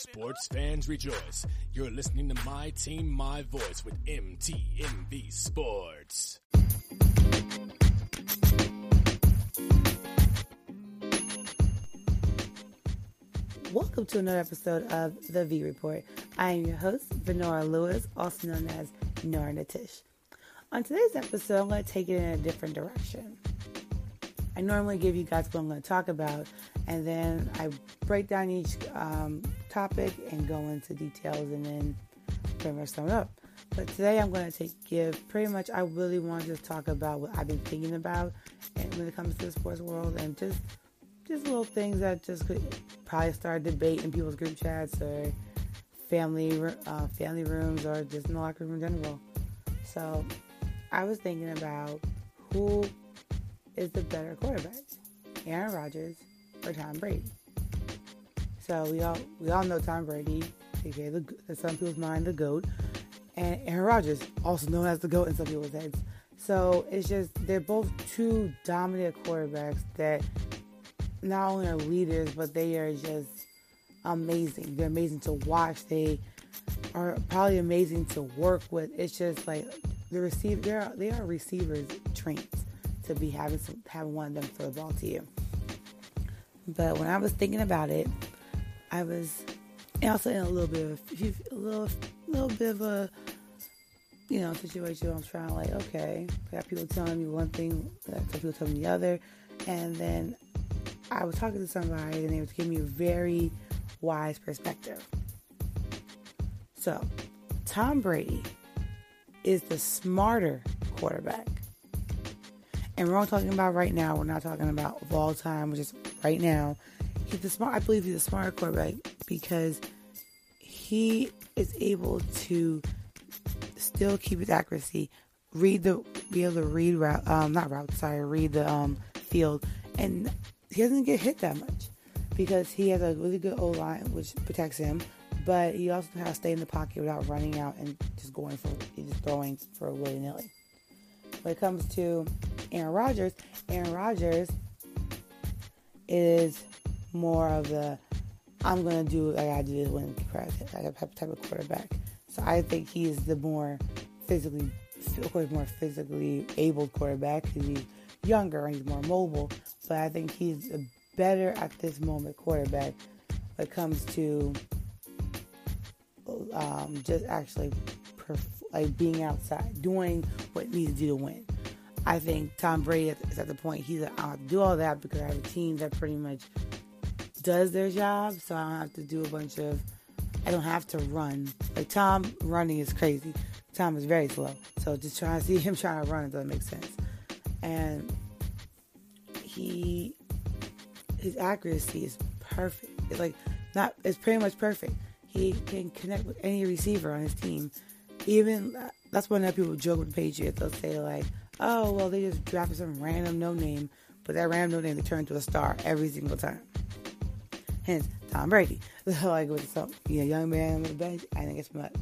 Sports fans rejoice. You're listening to My Team, My Voice with MTMV Sports. Welcome to another episode of The V Report. I am your host, Venora Lewis, also known as Nora Natish. On today's episode, I'm going to take it in a different direction. I normally give you guys what I'm going to talk about, and then I break down each um, topic and go into details and then pretty much sum it up. But today I'm going to take give pretty much. I really want to talk about what I've been thinking about, and when it comes to the sports world, and just just little things that just could probably start a debate in people's group chats or family uh, family rooms or just in the locker room in general. So I was thinking about who is the better quarterback, Aaron Rodgers or Tom Brady. So we all we all know Tom Brady, aka the in some people's mind the goat, and Aaron Rodgers, also known as the goat in some people's heads. So it's just they're both two dominant quarterbacks that not only are leaders, but they are just amazing. They're amazing to watch. They are probably amazing to work with. It's just like the receiver. They are they are receivers trained to be having some having one of them throw the ball to you. But when I was thinking about it, I was also in a little bit of a little little bit of a you know situation. I'm trying to like okay, I got people telling me one thing, got people telling me the other, and then I was talking to somebody and they were giving me a very wise perspective. So, Tom Brady is the smarter quarterback. And we're all talking about right now. We're not talking about of all time, just right now. He's the smart. I believe he's a smarter quarterback because he is able to still keep his accuracy, read the, be able to read route, um, not route, sorry, read the um, field, and he doesn't get hit that much because he has a really good O line which protects him, but he also has to stay in the pocket without running out and just going for just throwing for willy nilly. When it comes to Aaron Rodgers, Aaron Rodgers is more of the I'm gonna do like I do to win like a type of quarterback. So I think he's the more physically, of course, more physically able quarterback because he's younger and he's more mobile. But I think he's a better at this moment quarterback when it comes to um, just actually perf- like being outside, doing what needs to do to win. I think Tom Brady is at the point he's like, I don't have to do all that because I have a team that pretty much does their job, so I don't have to do a bunch of. I don't have to run. Like Tom running is crazy. Tom is very slow, so just trying to see him trying to run it doesn't make sense. And he, his accuracy is perfect. It's like not. It's pretty much perfect. He can connect with any receiver on his team. Even that's when people joke with Patriots. They'll say like, "Oh, well, they just drafted some random no name, but that random no name they turn into a star every single time." Hence, Tom Brady. like with some know, young man on the bench, I think it's what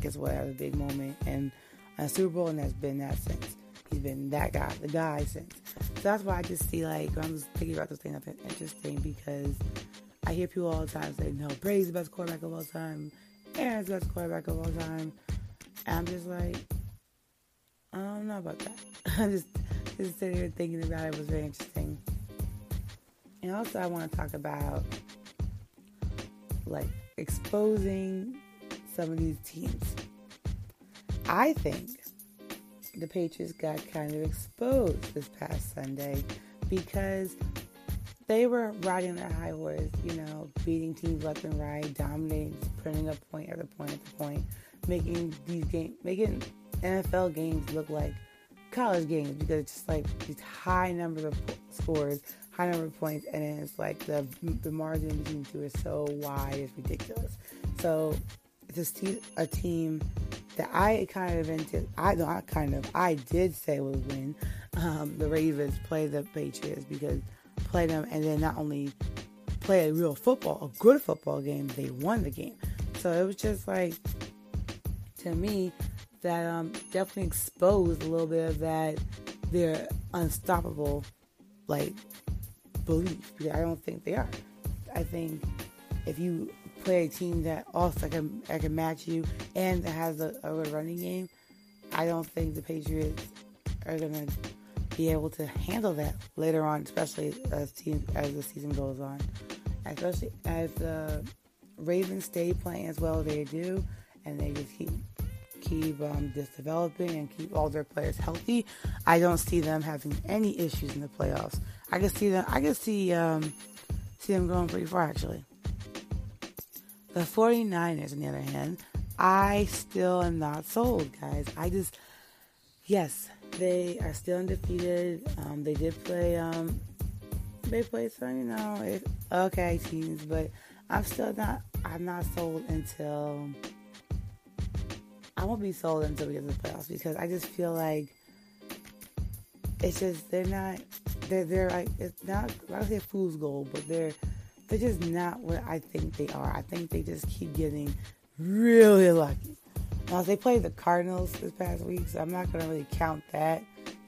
guess what a big moment and a Super Bowl, and that's been that since. He's been that guy, the guy since. So that's why I just see like I'm just thinking about those things. I think interesting because I hear people all the time say, "No, Brady's the best quarterback of all time. Aaron's the best quarterback of all time." And I'm just like, I don't know about that. I'm just just sitting here thinking about it. it was very interesting. And also, I want to talk about like exposing some of these teams. I think the Patriots got kind of exposed this past Sunday because they were riding their high horse, you know, beating teams left and right, dominating, putting up point after point after point, making these games, making NFL games look like college games because it's just like these high numbers of scores, high number of points, and it's like the the margin between two is so wide, it's ridiculous. So it's a team that I kind of into. I not kind of. I did say would win. Um, the Ravens play the Patriots because play them and then not only play a real football, a good football game, they won the game. So it was just like to me that um, definitely exposed a little bit of that they're unstoppable like belief. Because I don't think they are. I think if you play a team that also can, that can match you and that has a, a good running game, I don't think the Patriots are going to be able to handle that later on, especially as team as the season goes on. Especially as the Ravens stay playing as well as they do, and they just keep keep um, just developing and keep all their players healthy. I don't see them having any issues in the playoffs. I can see them. I can see um, see them going pretty far actually. The 49ers, on the other hand, I still am not sold, guys. I just, yes, they are still undefeated. Um, they did play, um, they played some, you know, it, okay teams, but I'm still not, I'm not sold until, I won't be sold until we get to the playoffs because I just feel like it's just, they're not, they're, they're like, it's not, I don't say fool's gold, but they're, they're just not what I think they are. I think they just keep getting really lucky. Now they played the Cardinals this past week, so I'm not gonna really count that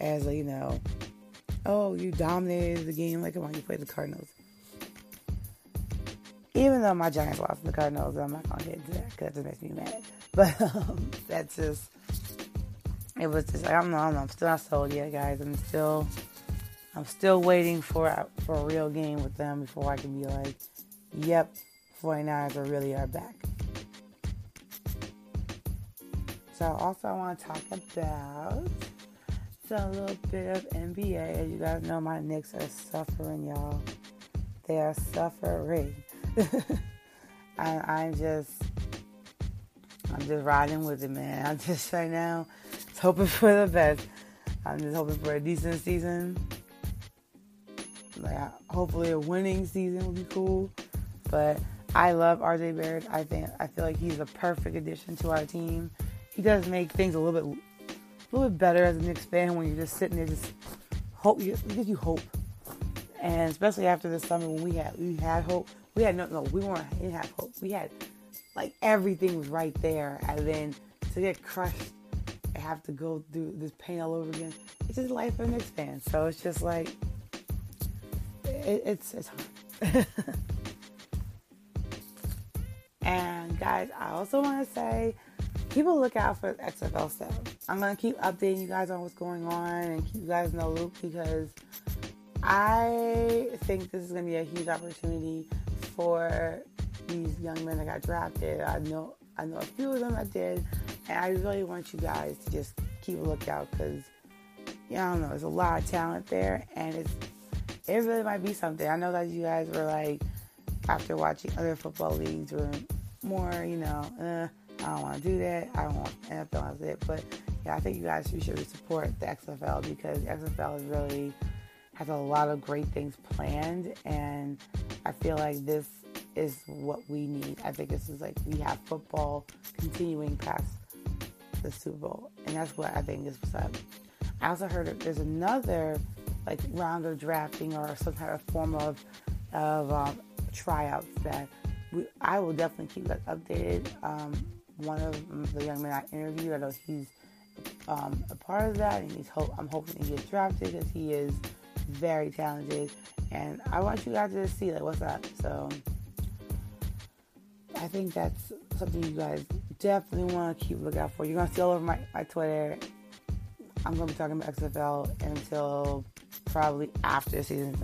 as a you know, oh you dominated the game. Like come on, you played the Cardinals. Even though my Giants lost the Cardinals, I'm not gonna get into that because that just makes me mad. But um, that's just it was just I don't know, I don't know. I'm still not sold yet, guys. I'm still I'm still waiting for a, for a real game with them before I can be like, yep, 49ers are really are back. So also I want to talk about a little bit of NBA. As you guys know, my Knicks are suffering, y'all. They are suffering. I, I'm just, I'm just riding with it, man. I'm just right now, just hoping for the best. I'm just hoping for a decent season. Hopefully, a winning season would be cool. But I love RJ Barrett. I think I feel like he's a perfect addition to our team he does make things a little bit a little bit better as a Knicks fan when you're just sitting there just hope you gives you hope. And especially after the summer when we had we had hope. We had no no, we weren't we didn't have hope. We had like everything was right there and then to get crushed and have to go through this pain all over again. It's just life for a Knicks fan. So it's just like it, it's it's hard. and guys, I also want to say keep a lookout for XFL stuff. I'm gonna keep updating you guys on what's going on and keep you guys in the loop because I think this is gonna be a huge opportunity for these young men that got drafted. I know I know a few of them that did, and I really want you guys to just keep a lookout because yeah, I don't know, there's a lot of talent there, and it's it really might be something. I know that you guys were like after watching other football leagues were more, you know, uh, I don't want to do that. I don't want NFL as it. But yeah, I think you guys should support the XFL because the XFL is really has a lot of great things planned, and I feel like this is what we need. I think this is like we have football continuing past the Super Bowl, and that's what I think is what's up. I also heard there's another like round of drafting or some kind of form of of um, tryouts that we, I will definitely keep that updated. Um, one of the young men I interviewed. I know he's um, a part of that, and he's hope I'm hoping he gets drafted because he is very talented. And I want you guys to see like what's up. So I think that's something you guys definitely want to keep a lookout for. You're gonna see all over my, my Twitter. I'm gonna be talking about XFL until probably after the season,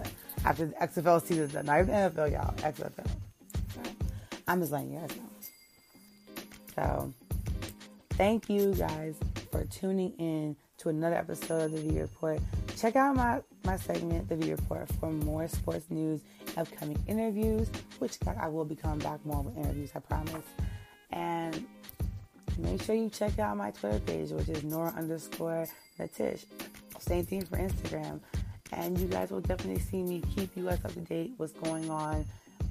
after the XFL season's done. Not even NFL, y'all. XFL. I'm just letting you guys know. So, thank you guys for tuning in to another episode of the V Report. Check out my, my segment, the V Report, for more sports news, upcoming interviews, which I will be coming back more with interviews, I promise. And make sure you check out my Twitter page, which is Nora underscore Natish. Same thing for Instagram. And you guys will definitely see me keep you guys up to date what's going on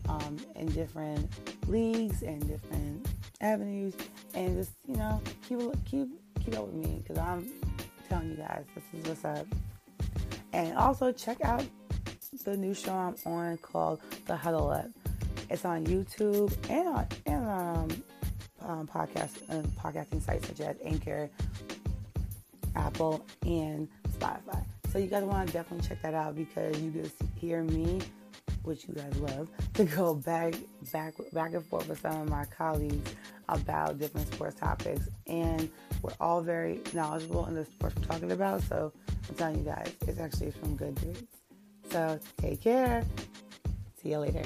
um, in different leagues and different avenues, and just you know keep keep keep up with me because I'm telling you guys this is what's up. And also check out the new show I'm on called The Huddle Up. It's on YouTube and on and um, um podcast and podcasting sites such as Anchor, Apple, and Spotify. So you guys want to definitely check that out because you just hear me which you guys love, to go back, back, back and forth with some of my colleagues about different sports topics. And we're all very knowledgeable in the sports we're talking about. So I'm telling you guys, it's actually some good dudes. So take care. See you later.